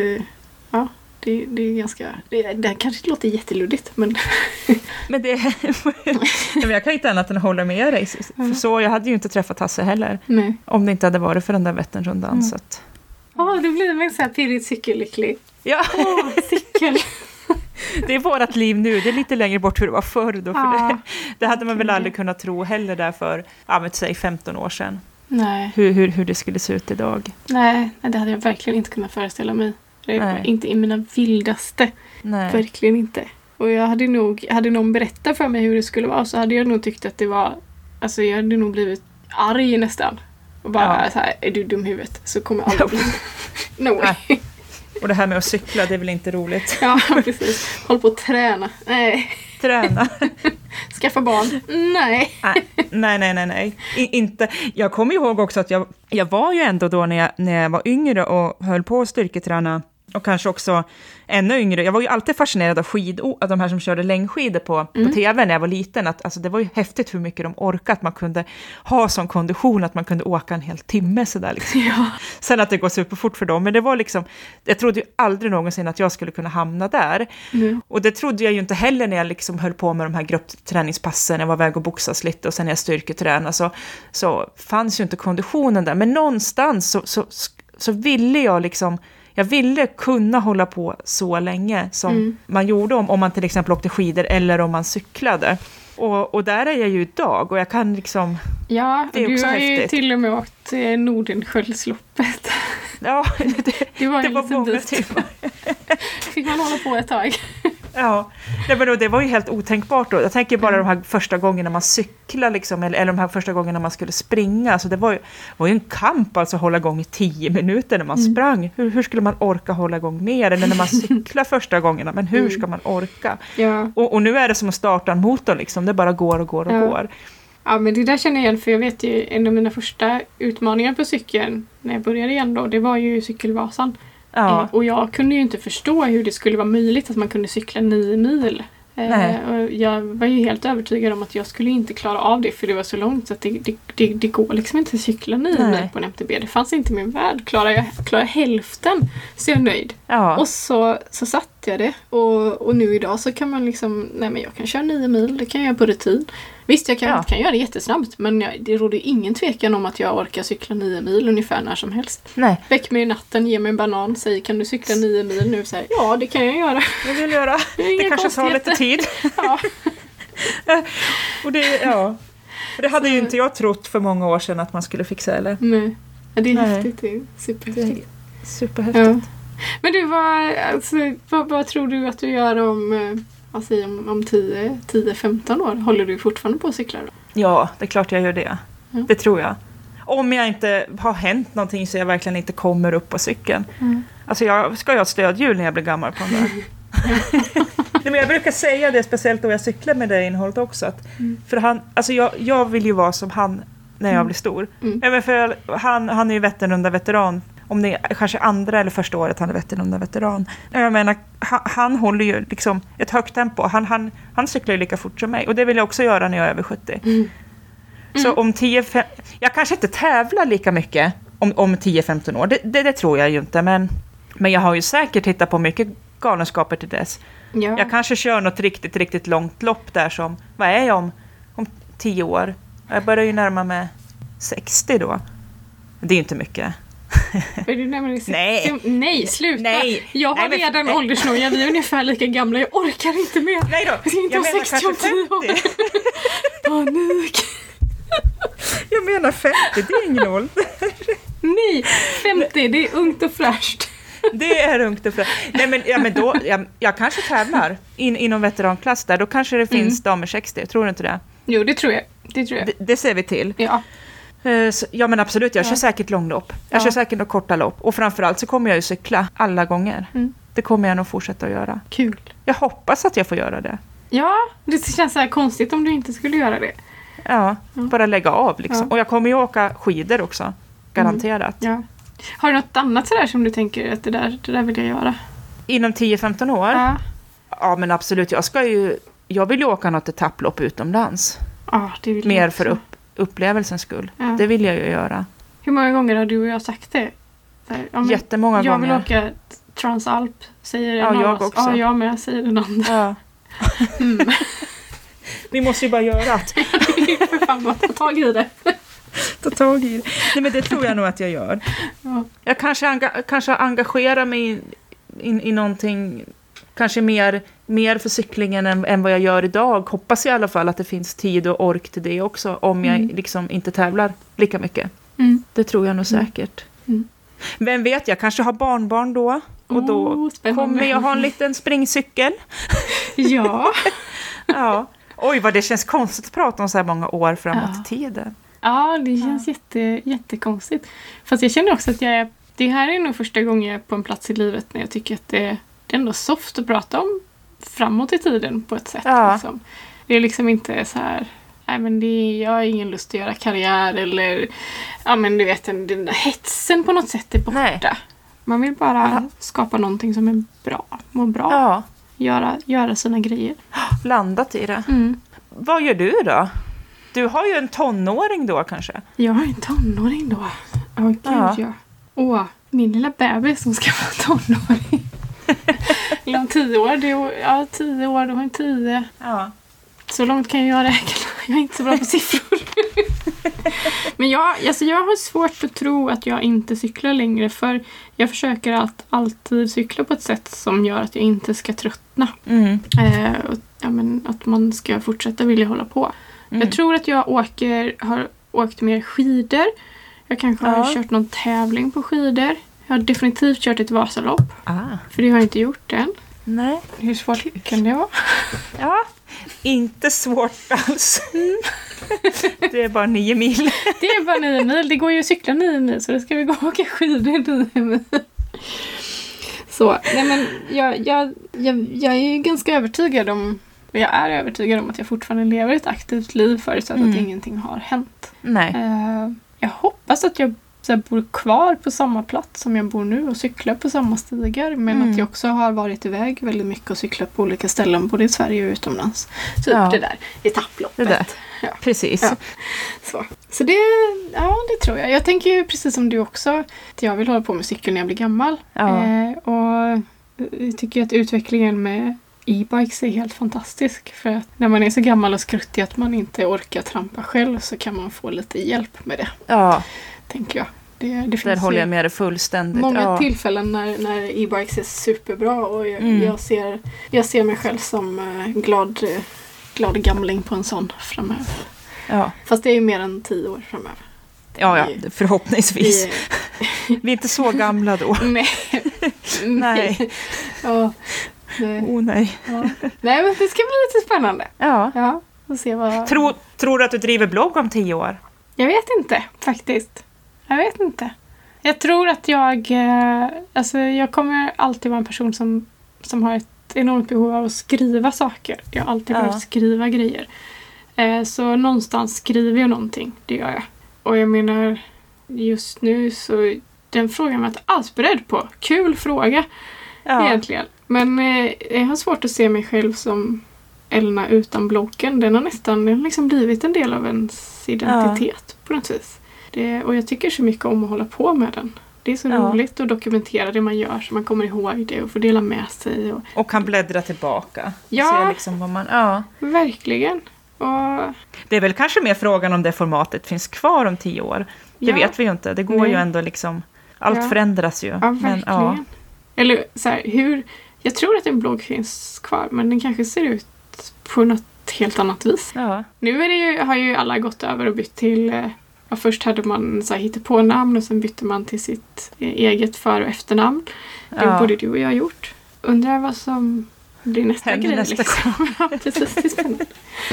A: ja, Det, det är ganska... Det, det kanske låter jätteluddigt men...
B: Men det... Men jag kan inte annat än hålla med dig. För så, jag hade ju inte träffat Hasse heller.
A: Nej.
B: Om det inte hade varit för den där Vätternrundan.
A: Mm.
B: Så att,
A: Åh, det blir mig så här pirrigt cykellycklig.
B: ja,
A: Åh, cykel!
B: det är vårt liv nu. Det är lite längre bort hur det var förr då. För
A: Ja,
B: det, det hade man väl aldrig kunnat tro heller där för, ja men säg 15 år sedan.
A: Nej,
B: Hur, hur, hur det skulle se ut idag.
A: nej, det hade jag verkligen inte kunnat föreställa mig. Inte i mina vildaste.
B: Nej.
A: Verkligen inte. Och jag hade nog, hade någon berättat för mig hur det skulle vara så hade jag nog tyckt att det var, alltså jag hade nog blivit arg nästan. Och bara
B: Ja.
A: så här, är du dum i huvudet så kommer jag aldrig bli. No way.
B: Nej. Och det här med att cykla, det är väl inte roligt.
A: Ja, precis. Håll på att träna. Nej.
B: Träna.
A: Skaffa barn. Nej.
B: Nej, nej, nej, nej. nej. I, inte. Jag kommer ihåg också att jag, jag var ju ändå då när jag, när jag var yngre och höll på att styrketräna och kanske också ännu yngre. Jag var ju alltid fascinerad av skid, av de här som körde längdskidor på, på tv när jag var liten. Att, alltså, det var ju häftigt hur mycket de orkade, att man kunde ha sån kondition att man kunde åka en hel timme sådär. Liksom.
A: Ja.
B: Sen att det går superfort för dem, men det var liksom, jag trodde ju aldrig någonsin att jag skulle kunna hamna där.
A: Nu.
B: Och det trodde jag ju inte heller när jag liksom höll på med de här gruppträningspassen, jag var väg och boxas lite och sen när jag styrketränade så, så fanns ju inte konditionen där. Men någonstans så, så, så ville jag liksom, jag ville kunna hålla på så länge som
A: Mm.
B: man gjorde om, om man till exempel åkte skidor eller om man cyklade. Och, och där är jag ju idag och jag kan liksom,
A: Ja,
B: Det är
A: du
B: också
A: har ju
B: häftigt.
A: till och med åkt eh, Nordenskiöldsloppet.
B: ja, det,
A: Det var
B: det var
A: liten
B: många
A: bit.
B: timmar.
A: Fick man hålla på ett tag.
B: Ja, Nej, men då, det var ju helt otänkbart då. Jag tänker bara de här första gångerna man cyklar, liksom, eller, eller de här första gångerna man skulle springa. Alltså det var ju, var ju en kamp alltså att hålla igång i tio minuter när man sprang. Hur, hur skulle man orka hålla igång mer? Eller när man cyklar första gångerna, men hur ska man orka?
A: Ja.
B: Och, och nu är det som att starta en motor, liksom. det bara går och går och
A: Ja.
B: går.
A: ja, men det där känner jag igen för jag vet ju en av mina första utmaningar på cykeln när jag började igen då, det var ju cykelvasan.
B: Ja,
A: Eh, och jag kunde ju inte förstå hur det skulle vara möjligt att man kunde cykla nio mil. Eh,
B: Nej.
A: jag var ju helt övertygad om att jag skulle inte klara av det för det var så långt så att det, det, det, det går liksom inte att cykla nio mil på en MTB. Det fanns inte i min värld. Klarar jag, klarar jag hälften så är jag nöjd.
B: ja.
A: Och så, så satte jag det. Och, och nu idag så kan man liksom, nej men jag kan köra nio mil, det kan jag göra på rutin. Visst, jag kan,
B: Ja.
A: kan göra det jättesnabbt men jag, det råder ingen tvekan om att jag orkar cykla nio mil ungefär när som helst.
B: Nej,
A: Väck mig i natten, ge mig en banan, säg kan du cykla nio mil nu? Så här, ja, det kan jag göra.
B: det vill göra.
A: Det är
B: Det kanske tar lite tid.
A: Ja.
B: Och det, ja. Det hade ju inte jag trott för många år sedan att man skulle fixa, eller?
A: Nej. Det är
B: Nej.
A: häftigt. Det är superhäftigt.
B: Superhäftigt.
A: Ja. Men du, vad, alltså, vad, vad tror du att du gör om, säger, om, om 10 10-15 år? Håller du fortfarande på att cykla då?
B: Ja, det är klart jag gör det.
A: Ja.
B: Det tror jag. Om jag inte har hänt någonting så jag verkligen inte kommer upp på cykeln.
A: Mm.
B: Alltså jag ska ju ha stödhjul när jag blir gammal på den där. Nej, men jag brukar säga det, speciellt då jag cyklar med det innehållet också. Att,
A: Mm.
B: För han, alltså jag, jag vill ju vara som han när jag
A: Mm.
B: blir stor.
A: Mm.
B: Men för han, han är ju Vätternrunda-veteran. Om det är kanske andra eller första året han är Vätternrunda-veteran. Jag menar, han, han håller ju liksom ett högt tempo. Han, han, han cyklar ju lika fort som mig. Och det vill jag också göra när jag är över 70.
A: Mm.
B: Så om 10, fem- jag kanske inte tävlar lika mycket om, om 10-15 år, det, det, det tror jag ju inte. Men, men jag har ju säkert hittat på mycket galenskaper till dess.
A: Ja.
B: Jag kanske kör något riktigt, riktigt långt lopp där som, vad är jag om, om 10 år? Jag börjar ju närma mig 60 då. Det är ju inte mycket. Nej.
A: Nej, sluta!
B: Nej.
A: Jag har
B: Nej, men-
A: redan
B: nej.
A: åldersnoja, vi är ungefär lika gamla. Jag orkar inte mer.
B: Nej då,
A: Jag ska inte
B: jag
A: ha
B: menar
A: 60 om
B: kanske
A: 10 år.
B: 50.
A: Panik!
B: Jag menar 50, det är ingen ålder.
A: Nej, 50, det är ungt och fräscht.
B: Det är ungt och fräscht. Nej men, ja, men då, jag, jag kanske tävlar in, inom veteranklass där, då kanske det finns damer 60, tror du inte det?
A: Jo, det tror jag. Det tror jag.
B: Det, det ser vi till.
A: Ja.
B: Eh, Ja men absolut, jag
A: Ja.
B: kör säkert långlopp. Jag
A: Ja.
B: kör säkert några korta lopp. Och framförallt så kommer jag ju cykla alla gånger.
A: Mm.
B: Det kommer jag nog fortsätta att göra.
A: Kul.
B: Jag hoppas att jag får göra det.
A: Ja, det känns så här konstigt om du inte skulle göra det.
B: Ja, bara lägga av liksom.
A: Ja.
B: Och jag kommer ju åka skidor också. Garanterat.
A: Ja. Har du något annat sådär som du tänker att det där, det där vill jag göra?
B: Inom 10-15 år? Ja.
A: Ja.
B: men absolut. Jag ska ju... Jag vill ju åka något etapplopp utomlands.
A: Ja, det vill
B: Mer
A: jag
B: för
A: också.
B: upp, upplevelsens skull.
A: Ja.
B: Det vill jag ju göra.
A: Hur många gånger har du och jag sagt det? Ja, men
B: Jättemånga
A: jag
B: gånger.
A: vill åka Transalp säger
B: Ja,
A: en av
B: jag också.
A: Ja, jag med säger den andra.
B: Ja.
A: Mm.
B: Vi måste ju bara göra att
A: För fan, bara ta tag i det.
B: ta tag i det. Nej men det tror jag nog att jag gör.
A: Ja.
B: Jag kanske, enga, kanske engagerar mig i, i, i någonting, kanske mer, mer för cyklingen än, än vad jag gör idag. Hoppas i alla fall att det finns tid och ork till det också, om jag
A: Mm.
B: liksom inte tävlar lika mycket.
A: Mm.
B: Det tror jag nog säkert.
A: Mm.
B: Vem vet, jag kanske har barnbarn då. Och då
A: Oh,
B: kommer jag ha en liten springcykel.
A: Ja.
B: Ja. Oj, vad det känns konstigt att prata om så här många år framåt
A: Ja.
B: i tiden.
A: ja, det känns jätte, jättekonstigt. Fast jag känner också att jag är, det här är nog första gången jag är på en plats i livet när jag tycker att det, ändå soft att prata om framåt i tiden på ett sätt.
B: Ja.
A: Liksom. Det är liksom inte så här Nej men det är, jag har ingen lust att göra karriär eller ja men du vet den, den där hetsen på något sätt är borta.
B: Nej.
A: Man vill bara skapa någonting som är bra, må bra,
B: Ja,
A: göra, göra sina grejer.
B: landat i det.
A: Mm.
B: Vad gör du då? Du har ju en tonåring då kanske?
A: Jag har en tonåring då. Åh gud
B: Ja.
A: ja. Åh, min lilla bebis som ska vara tonåring. Eller om tio år. Det är, ja, tio år. Då har en tio.
B: Ja.
A: Så långt kan jag räkna. Jag är inte så bra på siffror. Men jag, alltså jag har svårt att tro att jag inte cyklar längre. För jag försöker att alltid cykla på ett sätt som gör att jag inte ska tröttna.
B: Mm.
A: Eh, och, ja, men att man ska fortsätta vilja hålla på.
B: Mm.
A: Jag tror att jag åker, har åkt mer skidor. Jag kanske har
B: Ja.
A: kört någon tävling på skidor. Jag har definitivt kört ett Vasalopp.
B: Ah.
A: För det har jag inte gjort än.
B: Nej.
A: Hur svårt kan det vara?
B: Ja, inte svårt alls. Det är bara nio mil.
A: Det är bara nio mil. Det går ju att cykla nio mil så då ska vi gå och åka skidor nio mil. Så, nej men jag, jag, jag, jag är ju ganska övertygad om och jag är övertygad om att jag fortfarande lever ett aktivt liv förutsatt
B: Mm.
A: att ingenting har hänt.
B: Nej.
A: Eh, jag hoppas att jag så här, bor kvar på samma plats som jag bor nu och cyklar på samma stigar. Men
B: Mm.
A: att jag också har varit iväg väldigt mycket och cyklat på olika ställen både i Sverige och utomlands. Typ
B: Ja.
A: det där etapploppet.
B: Det där.
A: Ja.
B: Precis.
A: Ja. Så, så det, ja, det tror jag. Jag tänker ju precis som du också att jag vill hålla på med cykel när jag blir gammal.
B: Ja.
A: Eh, och jag tycker att utvecklingen med e-bikes är helt fantastisk. För att när man är så gammal och skruttig att man inte orkar trampa själv så kan man få lite hjälp med det,
B: ja,
A: tänker jag. Det, det
B: där
A: finns
B: håller
A: ju
B: jag med dig fullständigt.
A: många
B: ja.
A: tillfällen när, när e-bikes är superbra och jag,
B: Mm.
A: jag, ser, jag ser mig själv som eh, glad, glad gamling på en sån framöver.
B: Ja.
A: Fast det är ju mer än tio år framöver.
B: ja, ja, förhoppningsvis.
A: Vi,
B: Vi är inte så gamla då.
A: nej.
B: Nej.
A: Ja, nej.
B: Oh nej.
A: Ja. nej, men det ska bli lite spännande.
B: Ja.
A: Ja, se vad...
B: Tror, tror du att du driver blogg om tio år?
A: Jag vet inte faktiskt. Jag vet inte. Jag tror att jag... eh, Alltså jag kommer alltid vara en person som, som har ett enormt behov av att skriva saker. Jag har alltid
B: Ja.
A: behövt skriva grejer. Eh, Så någonstans skriver jag någonting. Det gör jag. Och jag menar, just nu så... Den frågan var jag inte alls beredd på. Kul fråga
B: Ja.
A: egentligen. Men eh, jag har svårt att se mig själv som Elna utan bloggen. Den har nästan den har liksom blivit en del av ens identitet på något vis. Det, och jag tycker så mycket om att hålla på med den. Det är så
B: Ja.
A: roligt att dokumentera det man gör så man kommer ihåg det och får dela med sig. Och,
B: Och kan bläddra tillbaka.
A: Ja.
B: Se liksom man, ja.
A: verkligen. Och,
B: Det är väl kanske mer frågan om det formatet finns kvar om tio år. Det
A: ja,
B: vet vi ju inte. Det går
A: Nej.
B: ju ändå liksom... Allt
A: Ja.
B: förändras ju.
A: Ja, verkligen.
B: ja.
A: Eller så här, hur... Jag tror att en blogg finns kvar men den kanske ser ut på något helt annat vis. Nu är det ju, har ju alla gått över och bytt till eh, ja, Först hade man så här hittepånamn och sen bytte man till sitt eh, eget för och efternamn. Det
B: Ja.
A: borde du och jag ha gjort. Undrar vad som blir nästa
B: Händer
A: grej.
B: nästa
A: liksom. ja, precis. Det är spännande.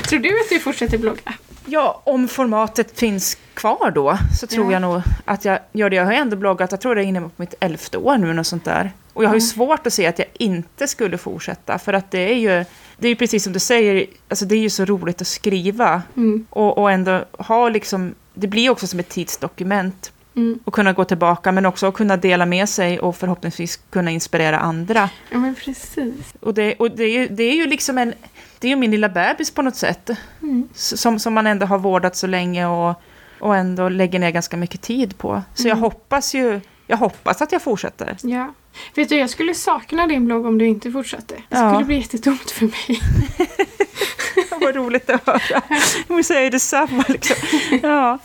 A: Tror du att du fortsätter blogga?
B: Ja, om formatet finns kvar då så tror
A: Ja.
B: jag nog att jag gör det. Jag har ändå bloggat, jag tror det är inne på mitt elfte år nu, något sånt där. Och jag har ju svårt att se att jag inte skulle fortsätta, för att det är ju, det är ju precis som du säger, alltså det är ju så roligt att skriva
A: Mm.
B: och, och ändå ha liksom, det blir också som ett tidsdokument
A: Mm.
B: och kunna gå tillbaka, men också att kunna dela med sig och förhoppningsvis kunna inspirera andra.
A: Ja men precis.
B: Och det, och det, är, ju, det är ju liksom en, det är ju min lilla bebis på något sätt.
A: Mm.
B: Som, som man ändå har vårdat så länge och, och ändå lägger ner ganska mycket tid på. Så jag
A: Mm.
B: hoppas ju, jag hoppas att jag fortsätter.
A: Ja. Vet du, jag skulle sakna din blogg om du inte fortsatte. Det
B: Ja.
A: skulle bli jättetomt för mig.
B: Vad roligt att höra. Vi säger detsamma. Liksom. Ja.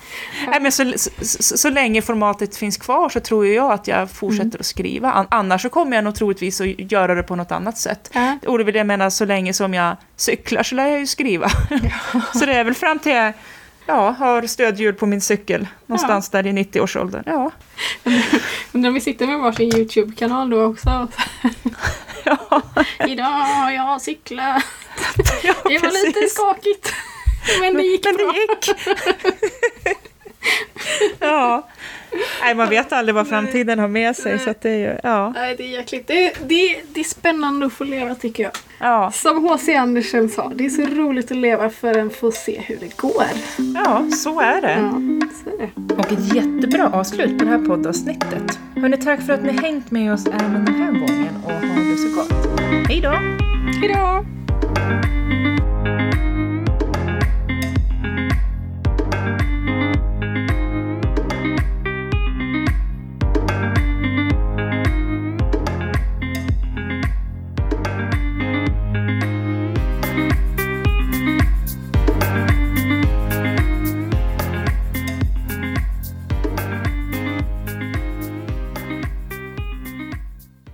B: Nej, men så, så, så, länge formatet finns kvar så tror jag att jag fortsätter att skriva. An- Annars så kommer jag nog troligtvis att göra det på något annat sätt.
A: Ja.
B: Och det vill jag mena, så länge som jag cyklar så lär jag ju skriva. så det är väl fram till jag ja, har stödhjul på min cykel. Någonstans där i 90-årsåldern. Ja.
A: Undrar om vi sitter med varsin YouTube-kanal då också.
B: Ja,
A: Idag har jag cyklat.
B: Ja
A: Det var lite
B: precis.
A: skakigt. Men det gick
B: Men
A: bra.
B: det gick. ja. Nej, man vet aldrig vad framtiden har med sig. Så att det är ju, ja.
A: Nej, det är jäkligt. Det, det, det är spännande att få leva tycker jag.
B: Ja.
A: Som H.C. Andersen sa, det är så roligt att leva förrän få se hur det går.
B: ja, så är det.
A: Ja, så är det.
B: Och ett jättebra avslut på det här poddavsnittet. Hörni, tack för att ni hängt med oss även den här gången och ha det så gott. Hej då!
A: Hejdå! thank you